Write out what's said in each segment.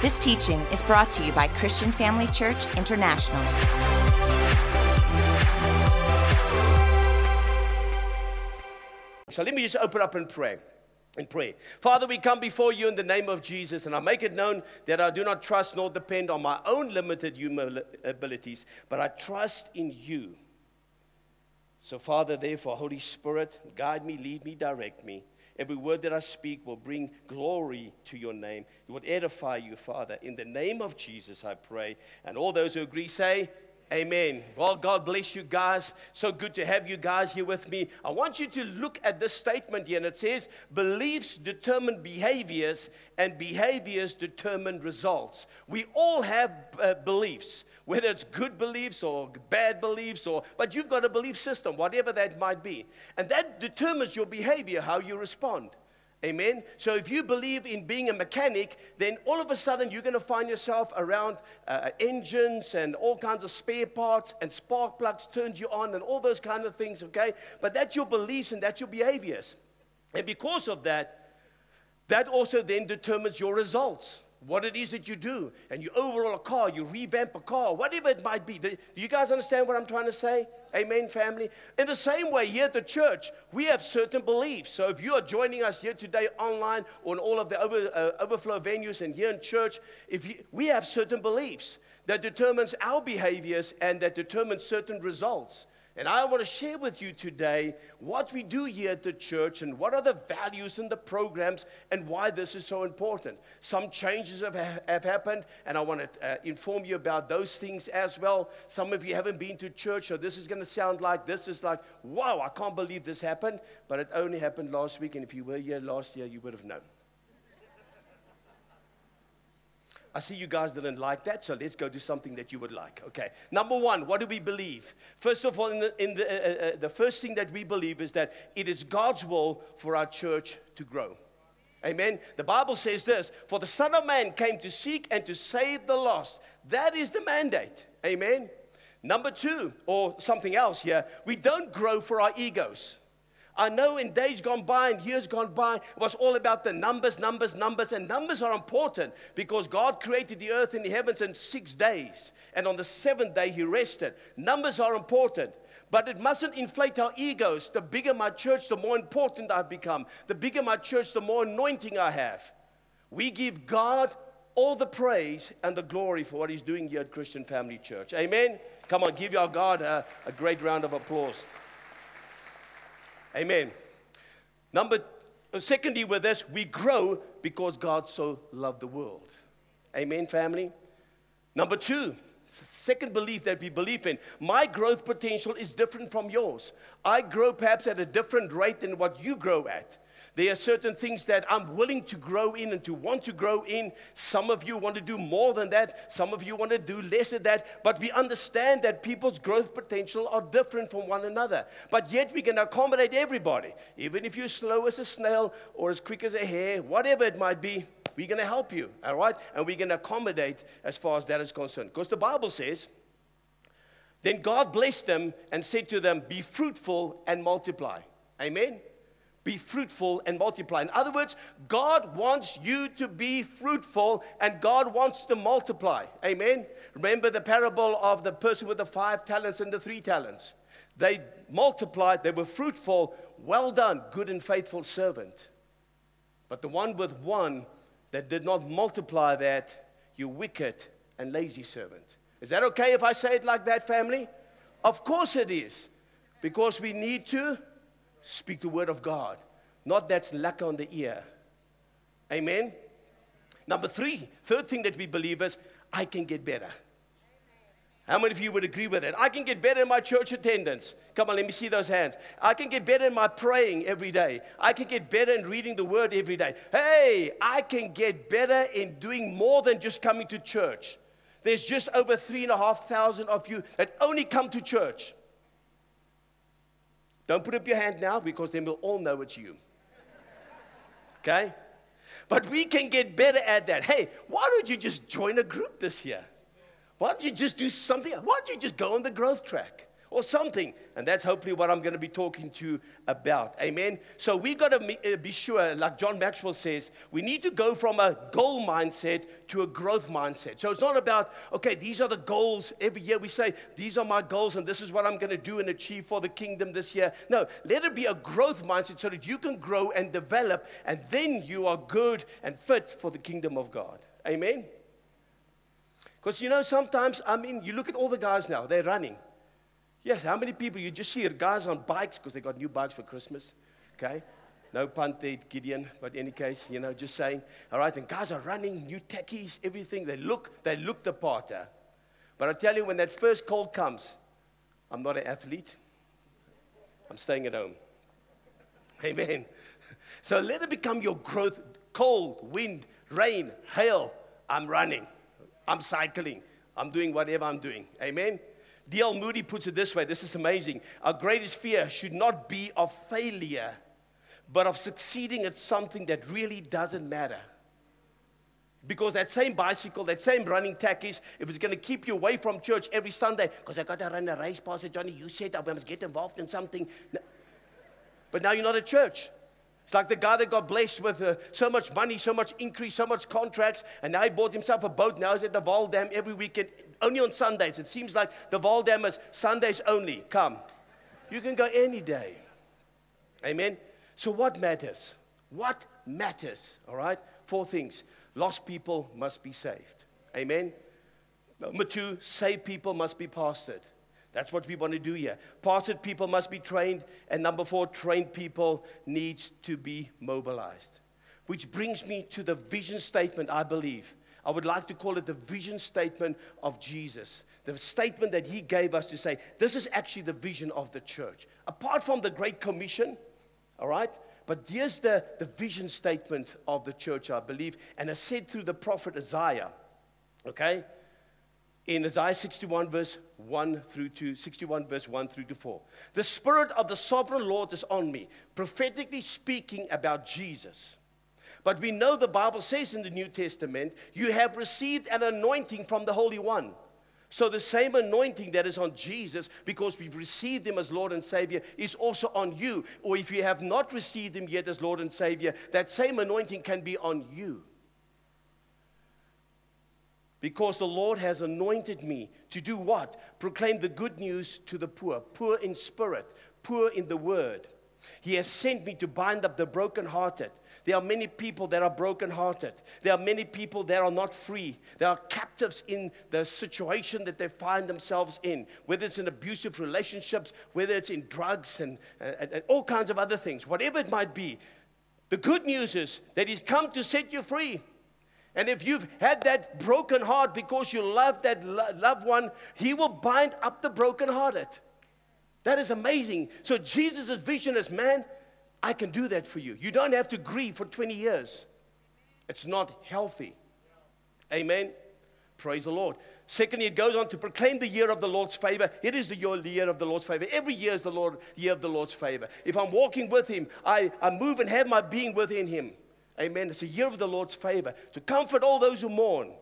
This teaching is brought to you by Christian Family Church International. So let me just open up and pray. And pray. Father, we come before you in the name of Jesus, and I make it known that I do not trust nor depend on my own limited human abilities, but I trust in you. So, Father, therefore, Holy Spirit, guide me, lead me, direct me. Every word that I speak will bring glory to your name. It will edify you, Father. In the name of Jesus, I pray. And all those who agree say, Amen. Well, God bless you guys. So good to have you guys here with me. I want you to look at this statement here, and it says, Beliefs determine behaviors, and behaviors determine results. We all have uh, beliefs, whether it's good beliefs or bad beliefs, or, but you've got a belief system, whatever that might be. And that determines your behavior, how you respond. Amen. So if you believe in being a mechanic, then all of a sudden you're going to find yourself around uh, engines and all kinds of spare parts and spark plugs turned you on and all those kind of things, okay? But that's your beliefs and that's your behaviors. And because of that, that also then determines your results what it is that you do, and you overhaul a car, you revamp a car, whatever it might be. Do you guys understand what I'm trying to say? Amen, family. In the same way, here at the church, we have certain beliefs. So if you are joining us here today online or in all of the over, uh, overflow venues and here in church, if you, we have certain beliefs that determines our behaviors and that determines certain results. And I want to share with you today what we do here at the church and what are the values and the programs and why this is so important. Some changes have, have happened, and I want to uh, inform you about those things as well. Some of you haven't been to church, so this is going to sound like this is like, wow, I can't believe this happened, but it only happened last week, and if you were here last year, you would have known. I see you guys didn't like that, so let's go do something that you would like. Okay. Number one, what do we believe? First of all, in the, in the, uh, uh, the first thing that we believe is that it is God's will for our church to grow. Amen. The Bible says this For the Son of Man came to seek and to save the lost. That is the mandate. Amen. Number two, or something else here, we don't grow for our egos. I know in days gone by and years gone by, it was all about the numbers, numbers, numbers. And numbers are important because God created the earth and the heavens in six days. And on the seventh day, He rested. Numbers are important. But it mustn't inflate our egos. The bigger my church, the more important I've become. The bigger my church, the more anointing I have. We give God all the praise and the glory for what He's doing here at Christian Family Church. Amen. Come on, give our God a, a great round of applause. Amen. Number, uh, secondly, with this, we grow because God so loved the world. Amen, family. Number two, second belief that we believe in my growth potential is different from yours. I grow perhaps at a different rate than what you grow at. There are certain things that I'm willing to grow in and to want to grow in. Some of you want to do more than that, some of you want to do less of that. But we understand that people's growth potential are different from one another. But yet we can accommodate everybody. Even if you're slow as a snail or as quick as a hare, whatever it might be, we're going to help you, all right? And we're going to accommodate as far as that is concerned. Because the Bible says, then God blessed them and said to them, Be fruitful and multiply. Amen be fruitful and multiply. In other words, God wants you to be fruitful and God wants to multiply. Amen. Remember the parable of the person with the five talents and the three talents. They multiplied, they were fruitful. Well done, good and faithful servant. But the one with one that did not multiply that, you wicked and lazy servant. Is that okay if I say it like that, family? Of course it is. Because we need to Speak the word of God, not that's luck on the ear. Amen. Number three, third thing that we believe is I can get better. How many of you would agree with that? I can get better in my church attendance. Come on, let me see those hands. I can get better in my praying every day. I can get better in reading the word every day. Hey, I can get better in doing more than just coming to church. There's just over three and a half thousand of you that only come to church. Don't put up your hand now because then we'll all know it's you. Okay? But we can get better at that. Hey, why don't you just join a group this year? Why don't you just do something? Why don't you just go on the growth track? Or something. And that's hopefully what I'm going to be talking to about. Amen. So we've got to uh, be sure, like John Maxwell says, we need to go from a goal mindset to a growth mindset. So it's not about, okay, these are the goals. Every year we say, these are my goals and this is what I'm going to do and achieve for the kingdom this year. No, let it be a growth mindset so that you can grow and develop and then you are good and fit for the kingdom of God. Amen. Because you know, sometimes, I mean, you look at all the guys now, they're running. Yes, how many people you just see it guys on bikes because they got new bikes for Christmas? Okay? No pun there, Gideon, but in any case, you know, just saying. All right, and guys are running, new tackies, everything. They look, they look the part. But I tell you, when that first cold comes, I'm not an athlete. I'm staying at home. Amen. So let it become your growth. Cold, wind, rain, hail. I'm running. I'm cycling. I'm doing whatever I'm doing. Amen. D.L. Moody puts it this way this is amazing. Our greatest fear should not be of failure, but of succeeding at something that really doesn't matter. Because that same bicycle, that same running tackies, if it's going to keep you away from church every Sunday, because I got to run a race, Pastor Johnny, you said I must get involved in something. But now you're not at church. It's like the guy that got blessed with uh, so much money, so much increase, so much contracts, and now he bought himself a boat. Now he's at the Vaal Dam every weekend, only on Sundays. It seems like the Vaal Sundays only. Come. You can go any day. Amen. So, what matters? What matters? All right? Four things. Lost people must be saved. Amen. Number two, saved people must be pastored. That's what we want to do here. Pastored people must be trained. And number four, trained people need to be mobilized. Which brings me to the vision statement, I believe. I would like to call it the vision statement of Jesus. The statement that he gave us to say, this is actually the vision of the church. Apart from the Great Commission, all right? But here's the, the vision statement of the church, I believe. And it's said through the prophet Isaiah, okay? in Isaiah 61, verse 1 through to 61, verse 1 through to 4. The Spirit of the sovereign Lord is on me, prophetically speaking about Jesus. But we know the Bible says in the New Testament, you have received an anointing from the Holy One. So the same anointing that is on Jesus, because we've received him as Lord and Savior, is also on you. Or if you have not received him yet as Lord and Savior, that same anointing can be on you because the Lord has anointed me to do what? Proclaim the good news to the poor, poor in spirit, poor in the word. He has sent me to bind up the brokenhearted. There are many people that are brokenhearted. There are many people that are not free. They are captives in the situation that they find themselves in, whether it's in abusive relationships, whether it's in drugs and, and, and all kinds of other things, whatever it might be. The good news is that He's come to set you free. And if you've had that broken heart because you love that lo- loved one, he will bind up the brokenhearted. That is amazing. So Jesus' vision is, man, I can do that for you. You don't have to grieve for 20 years. It's not healthy. Amen. Praise the Lord. Secondly, it goes on to proclaim the year of the Lord's favor. It is the year of the Lord's favor. Every year is the Lord, year of the Lord's favor. If I'm walking with Him, I, I move and have my being within Him. Amen. It's a year of the Lord's favor to comfort all those who mourn,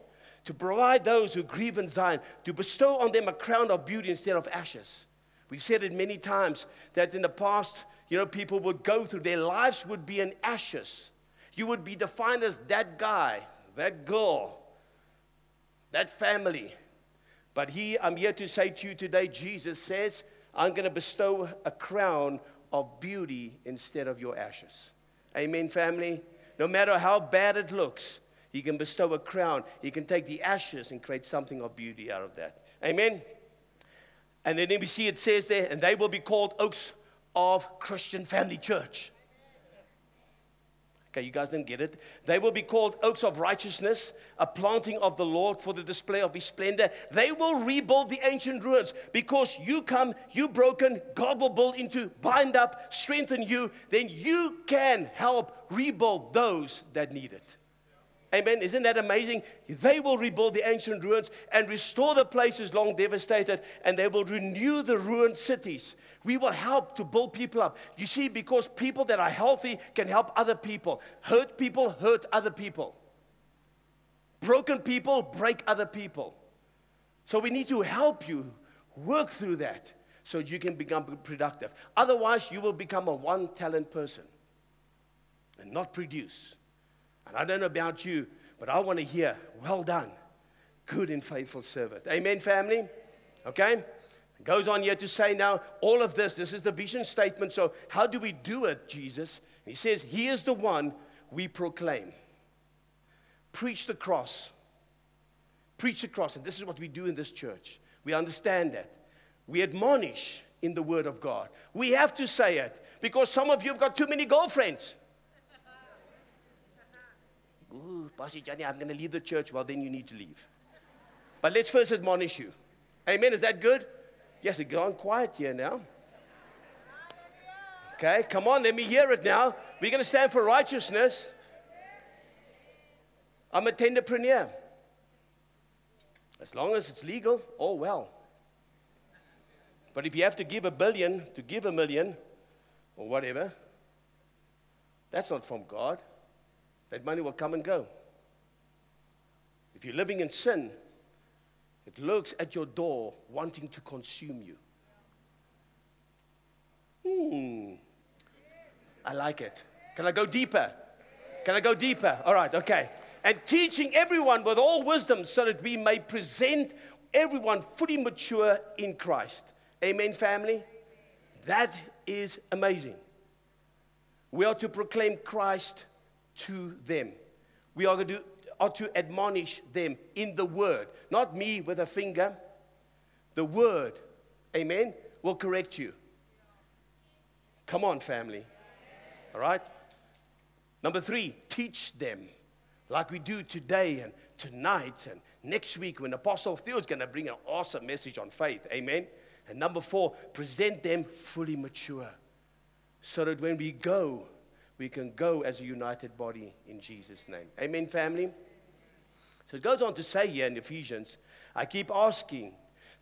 to provide those who grieve in Zion, to bestow on them a crown of beauty instead of ashes. We've said it many times that in the past, you know, people would go through, their lives would be in ashes. You would be defined as that guy, that girl, that family. But he, I'm here to say to you today, Jesus says, I'm going to bestow a crown of beauty instead of your ashes. Amen, family? no matter how bad it looks, He can bestow a crown. He can take the ashes and create something of beauty out of that. Amen. And then we see it says there, and they will be called oaks of Christian Family Church. Okay, you guys didn't get it. They will be called oaks of righteousness, a planting of the Lord for the display of his splendor. They will rebuild the ancient ruins because you come, you broken, God will build into, bind up, strengthen you. Then you can help rebuild those that need it. Amen. Isn't that amazing? They will rebuild the ancient ruins and restore the places long devastated, and they will renew the ruined cities. We will help to build people up. You see, because people that are healthy can help other people. Hurt people hurt other people. Broken people break other people. So we need to help you work through that so you can become productive. Otherwise, you will become a one talent person and not produce. And I don't know about you, but I want to hear, well done, good and faithful servant. Amen, family? Okay? Goes on here to say now, all of this, this is the vision statement. So, how do we do it, Jesus? He says, He is the one we proclaim. Preach the cross. Preach the cross. And this is what we do in this church. We understand that. We admonish in the Word of God. We have to say it because some of you have got too many girlfriends. Ooh, Pastor Johnny, I'm going to leave the church. Well, then you need to leave. But let's first admonish you. Amen. Is that good? Yes, it's gone quiet here now. Okay, come on, let me hear it now. We're going to stand for righteousness. I'm a tenderpreneur. As long as it's legal, oh well. But if you have to give a billion to give a million or whatever, that's not from God. That money will come and go. If you're living in sin, it lurks at your door wanting to consume you. Hmm. I like it. Can I go deeper? Can I go deeper? All right, okay. And teaching everyone with all wisdom so that we may present everyone fully mature in Christ. Amen, family? That is amazing. We are to proclaim Christ to them. We are to, are to admonish them in the word, not me with a finger. The word, amen, will correct you. Come on, family. All right? Number three, teach them like we do today and tonight and next week when Apostle Theo is going to bring an awesome message on faith. Amen. And number four, present them fully mature so that when we go, we can go as a united body in Jesus' name. Amen, family? So it goes on to say here in Ephesians, I keep asking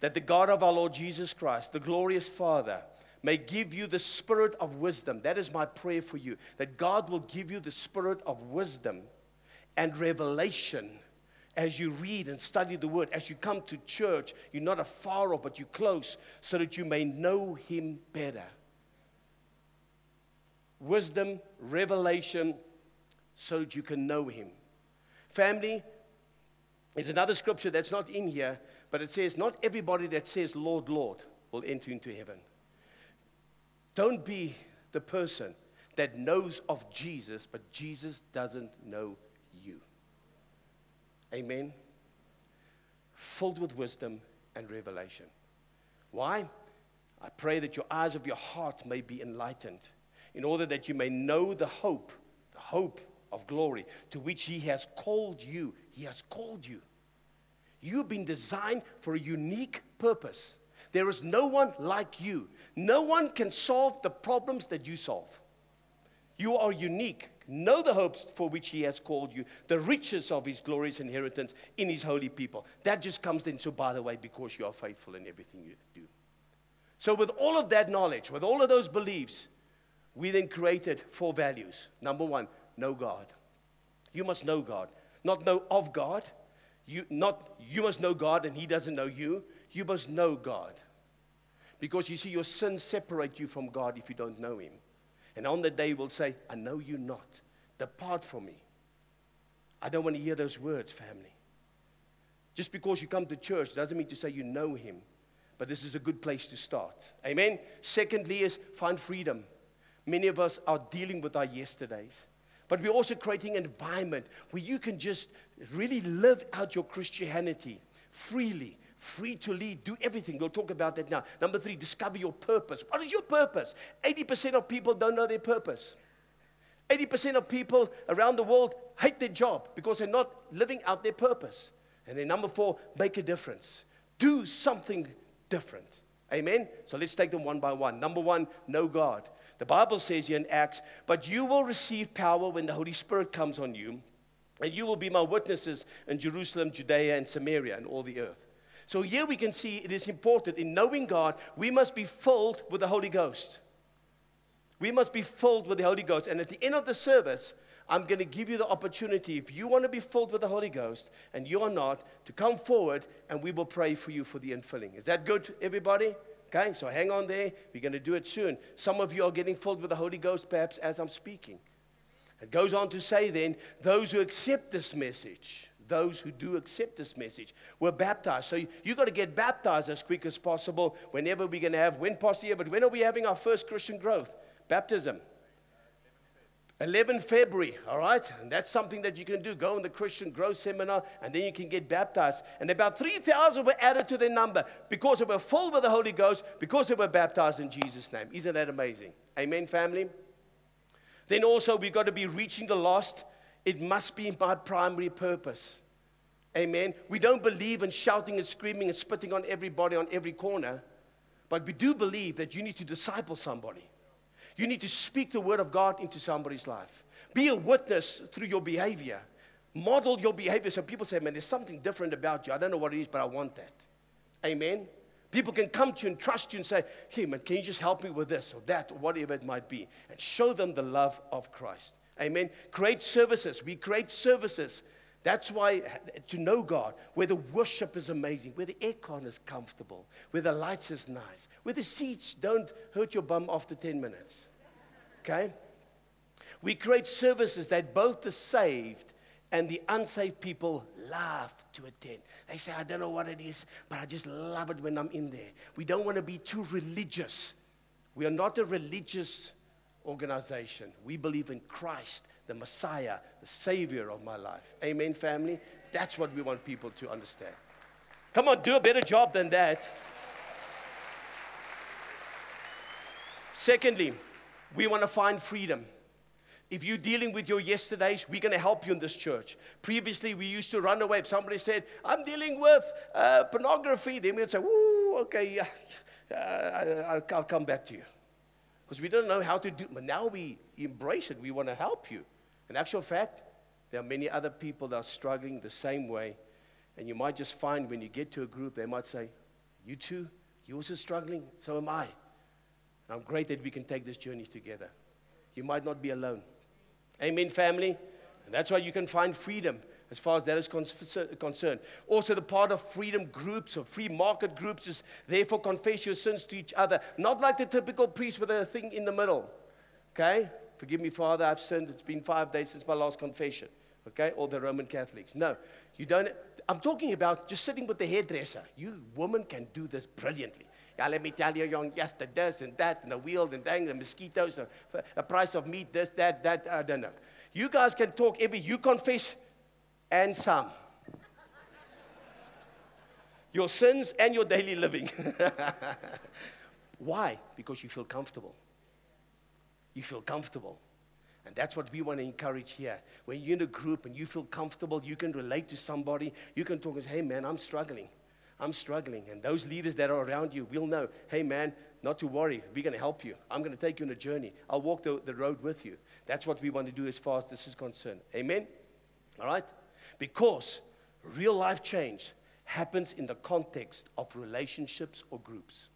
that the God of our Lord Jesus Christ, the glorious Father, may give you the spirit of wisdom. That is my prayer for you. That God will give you the spirit of wisdom and revelation as you read and study the word, as you come to church, you're not afar off, but you're close, so that you may know him better wisdom, revelation, so that you can know Him. Family, there's another scripture that's not in here, but it says, Not everybody that says, Lord, Lord, will enter into heaven. Don't be the person that knows of Jesus, but Jesus doesn't know you. Amen. Filled with wisdom and revelation. Why? I pray that your eyes of your heart may be enlightened in order that you may know the hope, the hope of glory to which He has called you. He has called you. You've been designed for a unique purpose. There is no one like you. No one can solve the problems that you solve. You are unique. Know the hopes for which He has called you, the riches of His glorious inheritance in His holy people. That just comes in, so by the way, because you are faithful in everything you do. So, with all of that knowledge, with all of those beliefs, we then created four values. Number one, know God. You must know God. Not know of God. You, not, you must know God and He doesn't know you. You must know God. Because you see, your sins separate you from God if you don't know Him. And on the day, we'll say, I know you not. Depart from me. I don't want to hear those words, family. Just because you come to church doesn't mean to say you know Him. But this is a good place to start. Amen. Secondly, is find freedom many of us are dealing with our yesterdays. But we're also creating an environment where you can just really live out your Christianity freely, free to lead, do everything. We'll talk about that now. Number three, discover your purpose. What is your purpose? 80% of people don't know their purpose. 80% of people around the world hate their job because they're not living out their purpose. And then number four, make a difference. Do something different. Amen? So let's take them one by one. Number one, know God. The Bible says here in Acts, but you will receive power when the Holy Spirit comes on you, and you will be my witnesses in Jerusalem, Judea, and Samaria, and all the earth. So here we can see it is important in knowing God, we must be filled with the Holy Ghost. We must be filled with the Holy Ghost. And at the end of the service, I'm going to give you the opportunity, if you want to be filled with the Holy Ghost and you are not, to come forward and we will pray for you for the infilling. Is that good, everybody? Okay, so hang on there. We're going to do it soon. Some of you are getting filled with the Holy Ghost, perhaps, as I'm speaking. It goes on to say then, those who accept this message, those who do accept this message were baptized. So you, you got to get baptized as quick as possible whenever we're going to have, when here, but when are we having our first Christian growth? Baptism. 11 February, all right? And that's something that you can do. Go on the Christian Growth Seminar, and then you can get baptized. And about 3,000 were added to their number because they were full with the Holy Ghost, because they were baptized in Jesus' name. Isn't that amazing? Amen, family? Then also, we've got to be reaching the lost. It must be my primary purpose. Amen. We don't believe in shouting and screaming and spitting on everybody on every corner, but we do believe that you need to disciple somebody. You need to speak the word of God into somebody's life. Be a witness through your behavior. Model your behavior so people say, man, there's something different about you. I don't know what it is, but I want that. Amen. People can come to you and trust you and say, hey, man, can you just help me with this or that or whatever it might be? And show them the love of Christ. Amen. Create services. We create services. That's why to know God, where the worship is amazing, where the aircon is comfortable, where the lights is nice, where the seats don't hurt your bum after 10 minutes. Okay? We create services that both the saved and the unsaved people love to attend. They say, I don't know what it is, but I just love it when I'm in there. We don't want to be too religious. We are not a religious organization. We believe in Christ, the Messiah, the Savior of my life. Amen, family? That's what we want people to understand. Come on, do a better job than that. Secondly, we want to find freedom. If you're dealing with your yesterdays, we're going to help you in this church. Previously, we used to run away. If somebody said, I'm dealing with uh, pornography, then we'd say, Ooh, okay, uh, I'll, I'll come back to you. Because we don't know how to do But now we embrace it. We want to help you. In actual fact, there are many other people that are struggling the same way. And you might just find when you get to a group, they might say, You too? You also struggling? So am I. And I'm great that we can take this journey together. You might not be alone. Amen, family? And that's why you can find freedom as far as that is concerned. Also, the part of freedom groups or free market groups is therefore confess your sins to each other, not like the typical priest with a thing in the middle. Okay? Forgive me, Father, I've sinned. It's been five days since my last confession. Okay? Or the Roman Catholics. No, you don't. I'm talking about just sitting with the hairdresser. You woman can do this brilliantly. Yeah, let me tell you, young, yes, the this and that, and the wheel and dang, the mosquitoes, the, the price of meat, this, that, that, I don't know. You guys can talk every, you confess and some. your sins and your daily living. Why? Because you feel comfortable. You feel comfortable. And that's what we want to encourage here. When you're in a group and you feel comfortable, you can relate to somebody, you can talk and say, hey man, I'm struggling. I'm struggling. And those leaders that are around you will know, hey man, not to worry. We're going to help you. I'm going to take you on a journey. I'll walk the, the road with you. That's what we want to do as far as this is concerned. Amen? All right? Because real life change happens in the context of relationships or groups.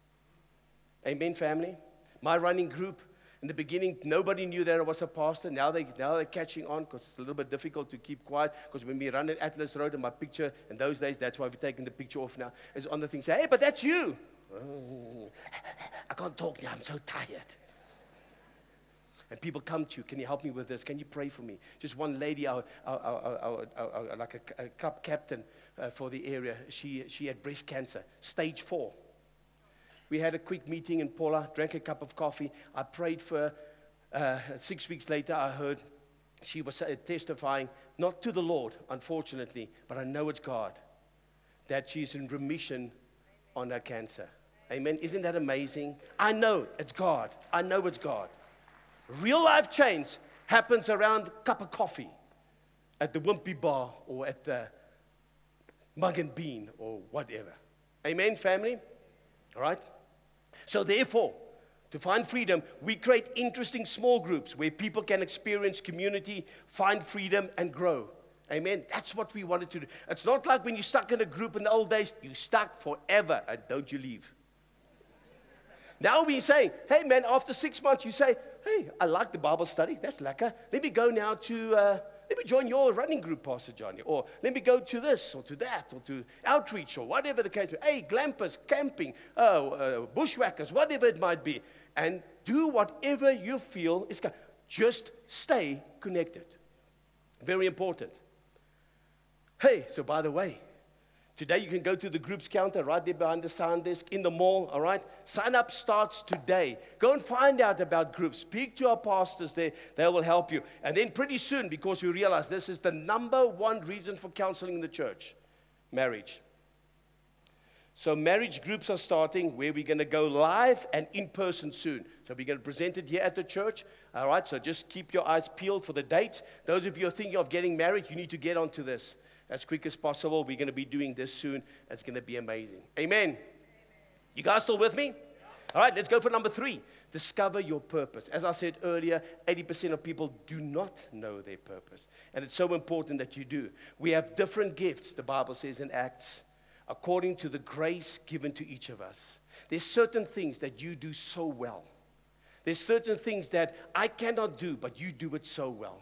Amen, family? My running group, in the beginning, nobody knew that I was a pastor. Now, they, now they're catching on because it's a little bit difficult to keep quiet. Because when we run at Atlas Road, and my picture in those days, that's why we're taking the picture off now, is on the thing say, hey, but that's you. I can't talk now, I'm so tired. And people come to you, can you help me with this? Can you pray for me? Just one lady, our, our, our, our like a, a, club captain uh, for the area, she, she had breast cancer, stage four. We had a quick meeting in Paula, drank a cup of coffee. I prayed for her. Uh, six weeks later, I heard she was uh, testifying, not to the Lord, unfortunately, but I know it's God, that she's in remission on her cancer. Amen. Isn't that amazing? I know it's God. I know it's God. Real life change happens around a cup of coffee at the Wimpy Bar or at the Mugg and Bean or whatever. Amen, family? All right? So, therefore, to find freedom, we create interesting small groups where people can experience community, find freedom, and grow. Amen. That's what we wanted to do. It's not like when you're stuck in a group in the old days, you're stuck forever and don't you leave. Now we say, hey man, after six months, you say, hey, I like the Bible study. That's lekker. Let me go now to uh, Let me join your running group, Pastor Johnny. Or let me go to this or to that or to outreach or whatever the case. Hey, glampers, camping, uh, uh, bushwhackers, whatever it might be. And do whatever you feel is good. Just stay connected. Very important. Hey, so by the way, Today you can go to the groups counter right there behind the sound desk in the mall, all right? Sign up starts today. Go and find out about groups. Speak to our pastors there, they will help you. And then pretty soon, because we realize this is the number one reason for counseling in the church marriage. So, marriage groups are starting where we're going to go live and in person soon. So, we're going to present it here at the church. All right, so just keep your eyes peeled for the dates. Those of you who are thinking of getting married, you need to get onto this as quick as possible. We're going to be doing this soon. It's going to be amazing. Amen. You guys still with me? All right, let's go for number three. Discover your purpose. As I said earlier, 80% of people do not know their purpose. And it's so important that you do. We have different gifts, the Bible says in Acts, according to the grace given to each of us. There's certain things that you do so well. There's certain things that I cannot do, but you do it so well.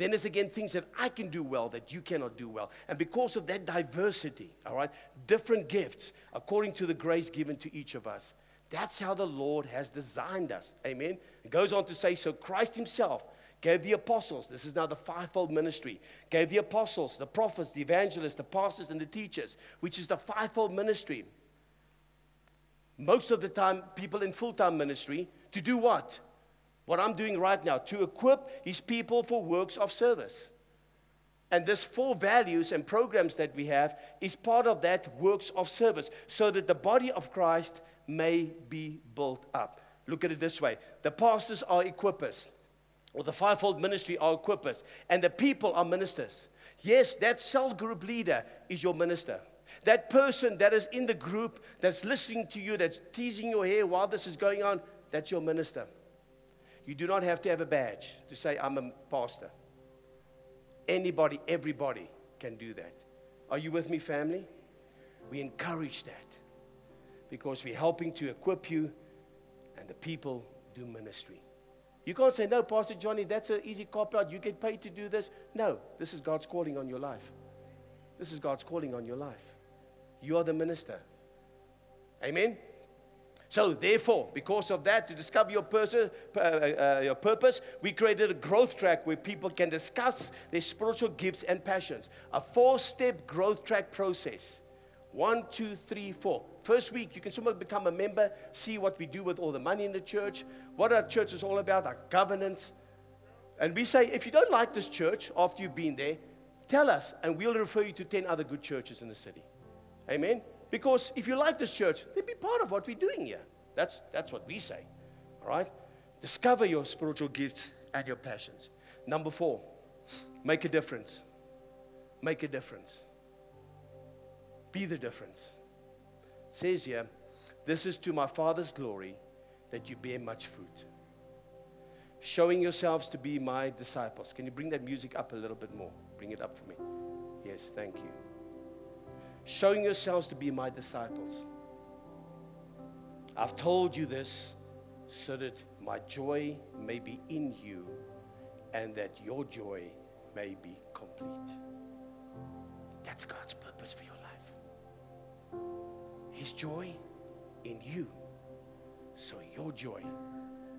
Then there's again things that I can do well that you cannot do well. And because of that diversity, all right, different gifts according to the grace given to each of us. That's how the Lord has designed us. Amen. It goes on to say, so Christ Himself gave the apostles, this is now the fivefold ministry, gave the apostles, the prophets, the evangelists, the pastors, and the teachers, which is the fivefold ministry. Most of the time, people in full time ministry, to do what? What I'm doing right now, to equip his people for works of service. And this four values and programs that we have is part of that works of service so that the body of Christ may be built up. Look at it this way the pastors are equippers, or the fivefold ministry are equippers, and the people are ministers. Yes, that cell group leader is your minister. That person that is in the group that's listening to you, that's teasing your hair while this is going on, that's your minister. You do not have to have a badge to say, I'm a pastor. Anybody, everybody can do that. Are you with me, family? We encourage that because we're helping to equip you and the people do ministry. You can't say, No, Pastor Johnny, that's an easy cop out. You get paid to do this. No, this is God's calling on your life. This is God's calling on your life. You are the minister. Amen. So, therefore, because of that, to discover your, uh, uh, your purpose, we created a growth track where people can discuss their spiritual gifts and passions. A four step growth track process. One, two, three, four. First week, you can somehow become a member, see what we do with all the money in the church, what our church is all about, our governance. And we say, if you don't like this church after you've been there, tell us, and we'll refer you to 10 other good churches in the city. Amen? Because if you like this church, then be part of what we're doing here. That's, that's what we say. All right? Discover your spiritual gifts and your passions. Number four, make a difference. Make a difference. Be the difference. It says here, this is to my Father's glory that you bear much fruit. Showing yourselves to be my disciples. Can you bring that music up a little bit more? Bring it up for me. Yes, thank you showing yourselves to be my disciples. I've told you this so that my joy may be in you and that your joy may be complete. That's God's purpose for your life. His joy in you so your joy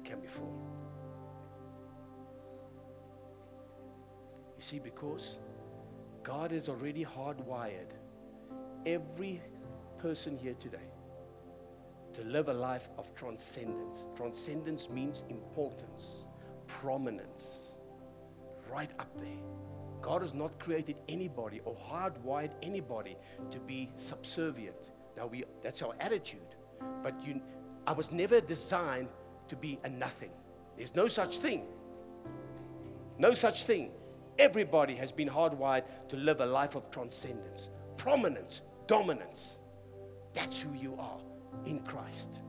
can be full. You see, because God is already hardwired every person here today to live a life of transcendence. Transcendence means importance, prominence, right up there. God has not created anybody or hardwired anybody to be subservient. Now we that's our attitude. But you I was never designed to be a nothing. There's no such thing. No such thing. Everybody has been hardwired to live a life of transcendence, prominence, dominance. That's who you are in Christ.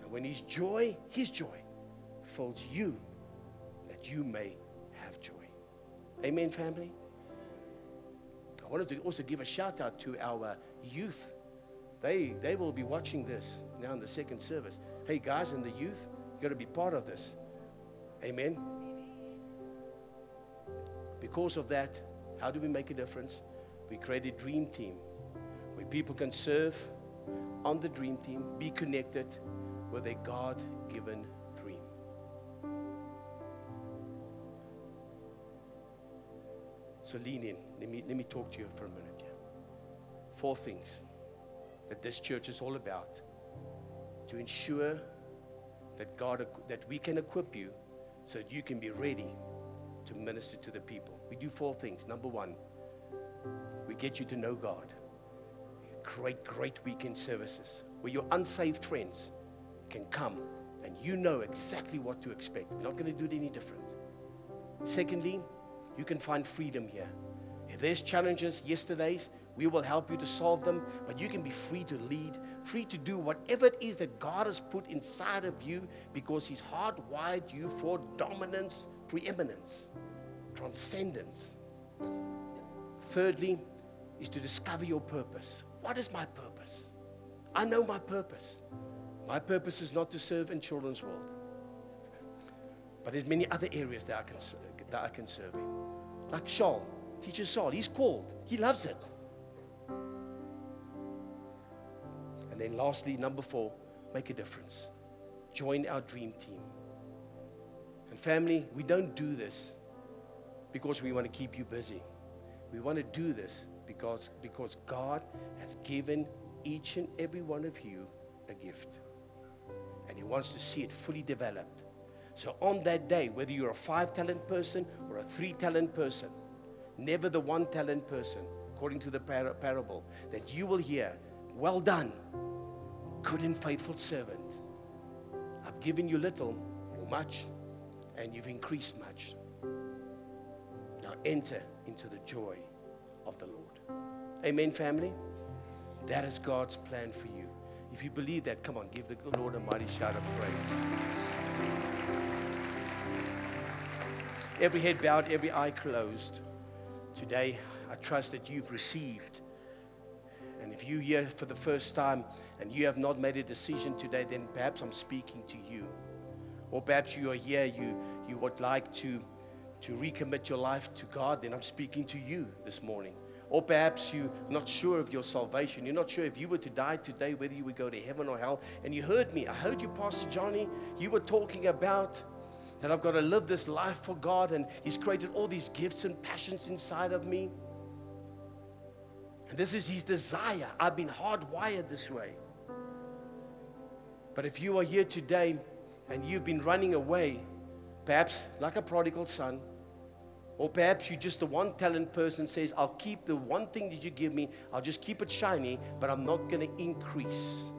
And when His joy, His joy, fills you, that you may have joy. Amen, family? I wanted to also give a shout out to our youth. They, they will be watching this now in the second service. Hey, guys, in the youth, you got to be part of this. Amen. Because of that, how do we make a difference? We create a dream team where people can serve on the dream team, be connected with a God given dream. So lean in. Let me, let me talk to you for a minute. Four things that this church is all about to ensure that God that we can equip you so that you can be ready to minister to the people. We do four things. Number one, we get you to know God. Great, great weekend services where your unsaved friends can come and you know exactly what to expect. You're not going to do it any different. Secondly, you can find freedom here. If there's challenges, yesterday's, we will help you to solve them, but you can be free to lead, free to do whatever it is that God has put inside of you because He's hardwired you for dominance, preeminence, transcendence. Thirdly, is to discover your purpose. What is my purpose? I know my purpose. My purpose is not to serve in children's world, but there's many other areas that I can, that I can serve in. Like Shaul, teacher Saul, he's called, he loves it. And then lastly, number four, make a difference. Join our dream team. And family, we don't do this because we want to keep you busy. We want to do this because, because God has given each and every one of you a gift. And He wants to see it fully developed. So on that day, whether you're a five talent person or a three talent person, never the one talent person, according to the par- parable, that you will hear, Well done, good and faithful servant. I've given you little or much, and you've increased much. Now enter into the joy of the Lord. Amen, family? That is God's plan for you. If you believe that, come on, give the Lord a mighty shout of praise. Every head bowed, every eye closed. Today, I trust that you've received. And if you're here for the first time and you have not made a decision today, then perhaps I'm speaking to you. Or perhaps you are here, you, you would like to, to recommit your life to God, then I'm speaking to you this morning. Or perhaps you're not sure of your salvation. You're not sure if you were to die today, whether you would go to heaven or hell. And you heard me. I heard you, Pastor Johnny. You were talking about that I've got to live this life for God, and He's created all these gifts and passions inside of me. And this is His desire. I've been hardwired this way. But if you are here today and you've been running away, perhaps like a prodigal son, or perhaps you're just the one talent person says, I'll keep the one thing that you give me, I'll just keep it shiny, but I'm not going to increase.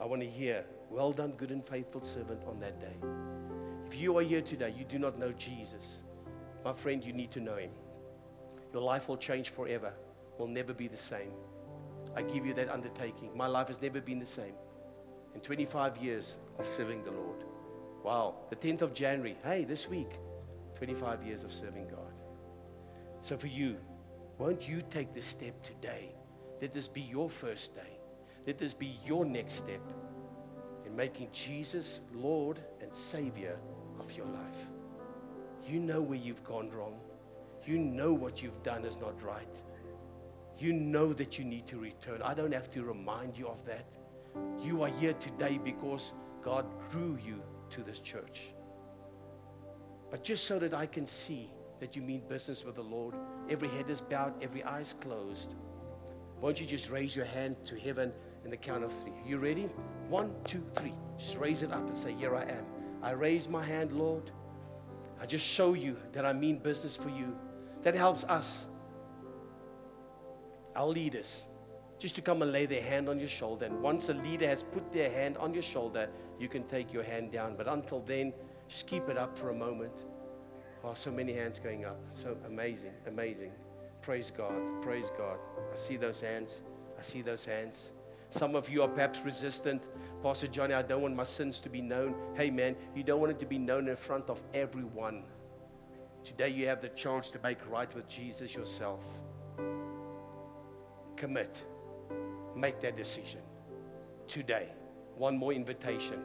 I want to hear, well done, good and faithful servant on that day. If you are here today, you do not know Jesus, my friend, you need to know him. Your life will change forever, will never be the same. I give you that undertaking. My life has never been the same. In 25 years of serving the Lord. Wow, the 10th of January, hey, this week, 25 years of serving God. So for you, won't you take this step today? Let this be your first day. Let this be your next step in making Jesus Lord and Savior of your life. You know where you've gone wrong. You know what you've done is not right. You know that you need to return. I don't have to remind you of that. You are here today because God drew you to this church. But just so that I can see that you mean business with the Lord, every head is bowed, every eye is closed. Won't you just raise your hand to heaven in the count of three? You ready? One, two, three. Just raise it up and say, Here I am. I raise my hand, Lord. I just show you that I mean business for you. That helps us, our leaders, just to come and lay their hand on your shoulder. And once a leader has put their hand on your shoulder, you can take your hand down. But until then, just keep it up for a moment. Oh, so many hands going up. So amazing, amazing. Praise God, praise God. I see those hands. I see those hands. Some of you are perhaps resistant. Pastor Johnny, I don't want my sins to be known. Hey, man, you don't want it to be known in front of everyone. Today, you have the chance to make right with Jesus yourself. Commit. Make that decision today. One more invitation.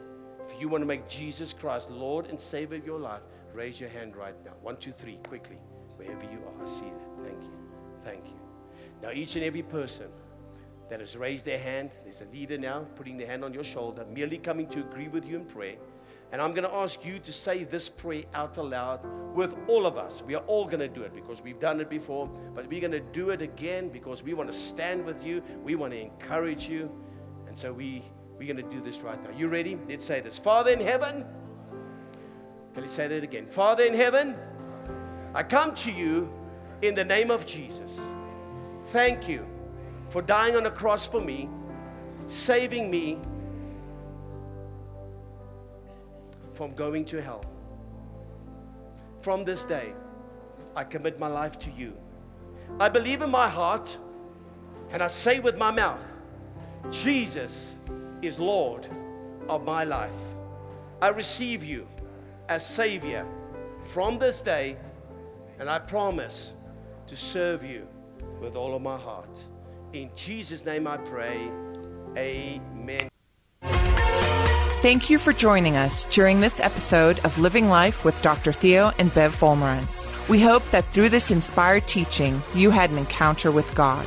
If you want to make Jesus Christ Lord and Savior of your life, raise your hand right now. One, two, three, quickly. Wherever you are. I see that. Thank you. Thank you. Now, each and every person that has raised their hand, there's a leader now putting their hand on your shoulder, merely coming to agree with you in prayer. And I'm going to ask you to say this prayer out aloud with all of us. We are all going to do it because we've done it before, but we're going to do it again because we want to stand with you. We want to encourage you. And so we, we're going to do this right now. You ready? Let's say this Father in heaven, can you say that again? Father in heaven, I come to you in the name of Jesus. Thank you for dying on the cross for me, saving me from going to hell. From this day, I commit my life to you. I believe in my heart and I say with my mouth, Jesus is Lord of my life. I receive you as Savior from this day, and I promise to serve you with all of my heart. In Jesus' name I pray. Amen. Thank you for joining us during this episode of Living Life with Dr. Theo and Bev Wolmarans. We hope that through this inspired teaching, you had an encounter with God.